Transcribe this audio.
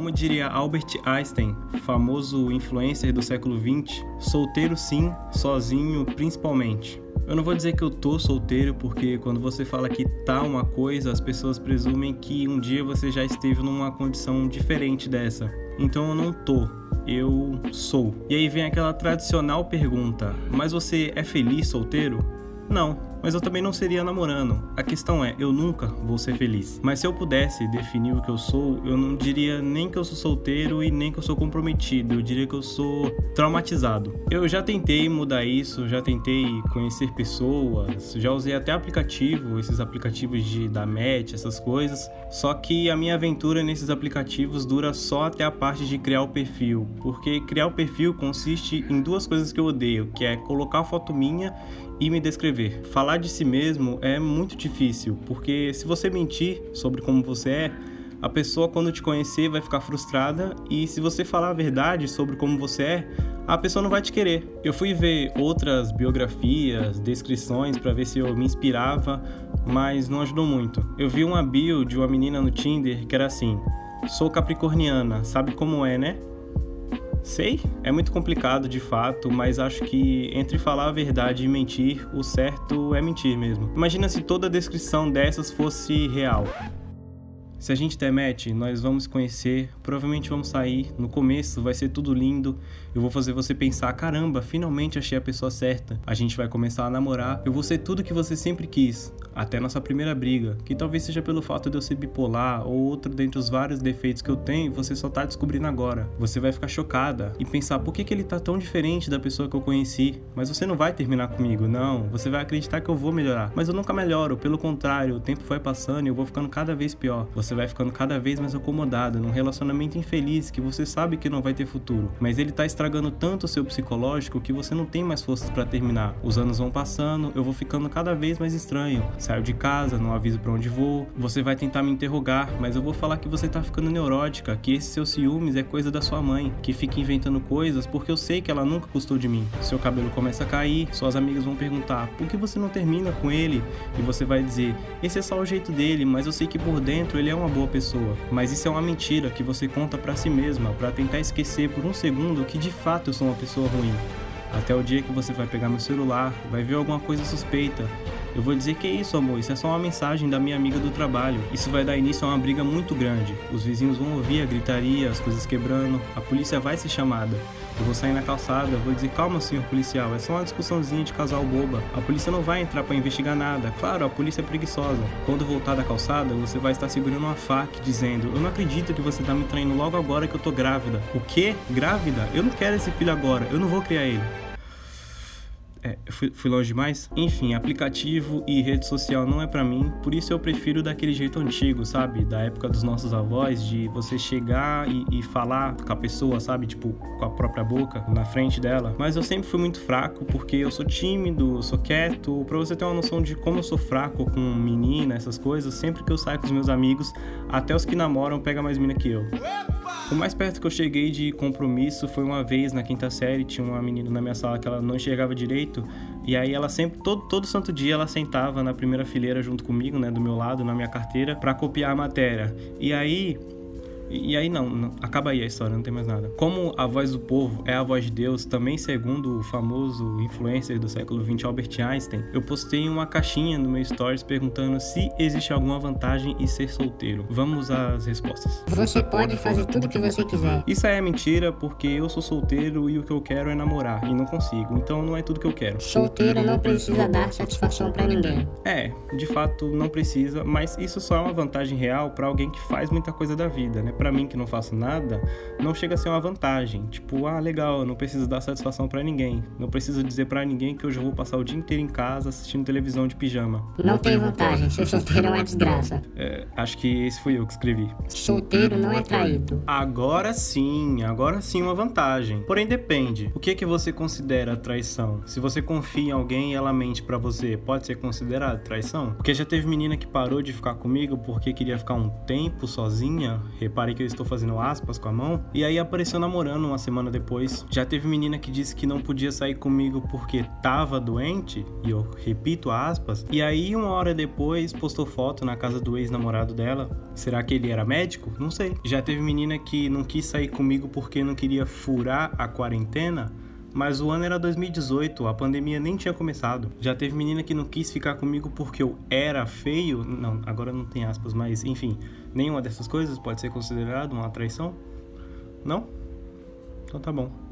Como diria Albert Einstein, famoso influencer do século 20, solteiro sim, sozinho principalmente. Eu não vou dizer que eu tô solteiro, porque quando você fala que tá uma coisa, as pessoas presumem que um dia você já esteve numa condição diferente dessa. Então eu não tô, eu sou. E aí vem aquela tradicional pergunta: mas você é feliz solteiro? Não mas eu também não seria namorando. A questão é, eu nunca vou ser feliz. Mas se eu pudesse definir o que eu sou, eu não diria nem que eu sou solteiro e nem que eu sou comprometido. Eu diria que eu sou traumatizado. Eu já tentei mudar isso, já tentei conhecer pessoas, já usei até aplicativo, esses aplicativos de da match, essas coisas. Só que a minha aventura nesses aplicativos dura só até a parte de criar o perfil, porque criar o perfil consiste em duas coisas que eu odeio, que é colocar foto minha e me descrever. Falar de si mesmo é muito difícil, porque se você mentir sobre como você é, a pessoa quando te conhecer vai ficar frustrada e se você falar a verdade sobre como você é, a pessoa não vai te querer. Eu fui ver outras biografias, descrições para ver se eu me inspirava, mas não ajudou muito. Eu vi uma bio de uma menina no Tinder que era assim: "Sou capricorniana, sabe como é, né?" Sei, é muito complicado de fato, mas acho que entre falar a verdade e mentir, o certo é mentir mesmo. Imagina se toda a descrição dessas fosse real. Se a gente match, nós vamos conhecer, provavelmente vamos sair. No começo vai ser tudo lindo. Eu vou fazer você pensar: caramba, finalmente achei a pessoa certa. A gente vai começar a namorar. Eu vou ser tudo que você sempre quis até nossa primeira briga, que talvez seja pelo fato de eu ser bipolar ou outro dentre os vários defeitos que eu tenho, você só tá descobrindo agora. Você vai ficar chocada e pensar por que, que ele tá tão diferente da pessoa que eu conheci, mas você não vai terminar comigo, não. Você vai acreditar que eu vou melhorar, mas eu nunca melhoro, pelo contrário, o tempo vai passando e eu vou ficando cada vez pior. Você vai ficando cada vez mais acomodado num relacionamento infeliz que você sabe que não vai ter futuro, mas ele tá estragando tanto o seu psicológico que você não tem mais forças para terminar. Os anos vão passando, eu vou ficando cada vez mais estranho. Saio de casa, não aviso para onde vou. Você vai tentar me interrogar, mas eu vou falar que você tá ficando neurótica, que esse seu ciúmes é coisa da sua mãe, que fica inventando coisas porque eu sei que ela nunca gostou de mim. Seu cabelo começa a cair, suas amigas vão perguntar: "Por que você não termina com ele?" E você vai dizer: "Esse é só o jeito dele, mas eu sei que por dentro ele é uma boa pessoa". Mas isso é uma mentira que você conta para si mesma para tentar esquecer por um segundo que de fato eu sou uma pessoa ruim. Até o dia que você vai pegar meu celular, vai ver alguma coisa suspeita eu vou dizer que é isso, amor, isso é só uma mensagem da minha amiga do trabalho. Isso vai dar início a uma briga muito grande. Os vizinhos vão ouvir a gritaria, as coisas quebrando, a polícia vai ser chamada. Eu vou sair na calçada, vou dizer: calma, senhor policial, é só uma discussãozinha de casal boba. A polícia não vai entrar para investigar nada. Claro, a polícia é preguiçosa. Quando voltar da calçada, você vai estar segurando uma faca dizendo: Eu não acredito que você tá me traindo logo agora que eu tô grávida. O quê? Grávida? Eu não quero esse filho agora, eu não vou criar ele. É, fui, fui, longe demais? Enfim, aplicativo e rede social não é para mim, por isso eu prefiro daquele jeito antigo, sabe? Da época dos nossos avós, de você chegar e, e, falar com a pessoa, sabe? Tipo, com a própria boca, na frente dela. Mas eu sempre fui muito fraco, porque eu sou tímido, sou quieto. Pra você ter uma noção de como eu sou fraco com menina, essas coisas, sempre que eu saio com os meus amigos, até os que namoram pegam mais mina que eu. O mais perto que eu cheguei de compromisso foi uma vez na quinta série, tinha uma menina na minha sala que ela não enxergava direito e aí ela sempre, todo, todo santo dia, ela sentava na primeira fileira junto comigo, né, do meu lado, na minha carteira, para copiar a matéria. E aí e aí não, não, acaba aí a história, não tem mais nada. Como a voz do povo é a voz de Deus, também segundo o famoso influencer do século 20 Albert Einstein, eu postei uma caixinha no meu stories perguntando se existe alguma vantagem em ser solteiro. Vamos às respostas. Você pode fazer tudo o que você quiser. Isso aí é mentira porque eu sou solteiro e o que eu quero é namorar e não consigo. Então não é tudo que eu quero. Solteiro não precisa dar satisfação para ninguém. É, de fato não precisa, mas isso só é uma vantagem real para alguém que faz muita coisa da vida, né? Para mim que não faço nada, não chega a ser uma vantagem. Tipo, ah, legal, eu não preciso dar satisfação para ninguém. Não preciso dizer para ninguém que hoje eu vou passar o dia inteiro em casa assistindo televisão de pijama. Não tem vantagem, ser solteiro é uma desgraça. É, acho que esse fui eu que escrevi. Solteiro não é traído. Agora sim, agora sim uma vantagem. Porém depende. O que é que você considera traição? Se você confia em alguém e ela mente para você, pode ser considerado traição? Porque já teve menina que parou de ficar comigo porque queria ficar um tempo sozinha. Reparei falei que eu estou fazendo aspas com a mão. E aí apareceu namorando uma semana depois. Já teve menina que disse que não podia sair comigo porque tava doente, e eu repito aspas. E aí, uma hora depois, postou foto na casa do ex-namorado dela. Será que ele era médico? Não sei. Já teve menina que não quis sair comigo porque não queria furar a quarentena. Mas o ano era 2018, a pandemia nem tinha começado. Já teve menina que não quis ficar comigo porque eu era feio. Não, agora não tem aspas, mas enfim, nenhuma dessas coisas pode ser considerado uma traição? Não? Então tá bom.